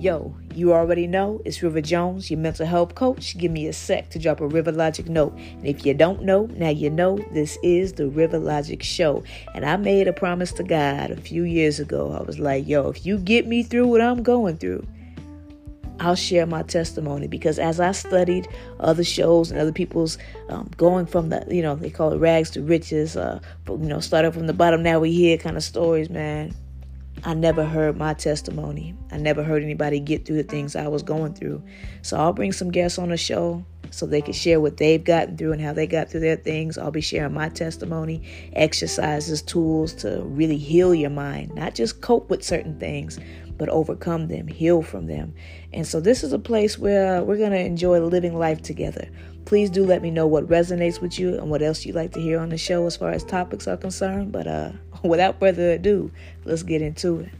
Yo, you already know it's River Jones, your mental health coach. Give me a sec to drop a River Logic note. And if you don't know, now you know this is the River Logic Show. And I made a promise to God a few years ago. I was like, yo, if you get me through what I'm going through, I'll share my testimony because as I studied other shows and other people's um, going from the, you know, they call it rags to riches, uh, you know, started from the bottom, now we here kind of stories, man. I never heard my testimony. I never heard anybody get through the things I was going through. So I'll bring some guests on the show so they can share what they've gotten through and how they got through their things. I'll be sharing my testimony, exercises, tools to really heal your mind, not just cope with certain things, but overcome them, heal from them. And so this is a place where we're going to enjoy living life together. Please do let me know what resonates with you and what else you'd like to hear on the show as far as topics are concerned. But uh, without further ado, let's get into it.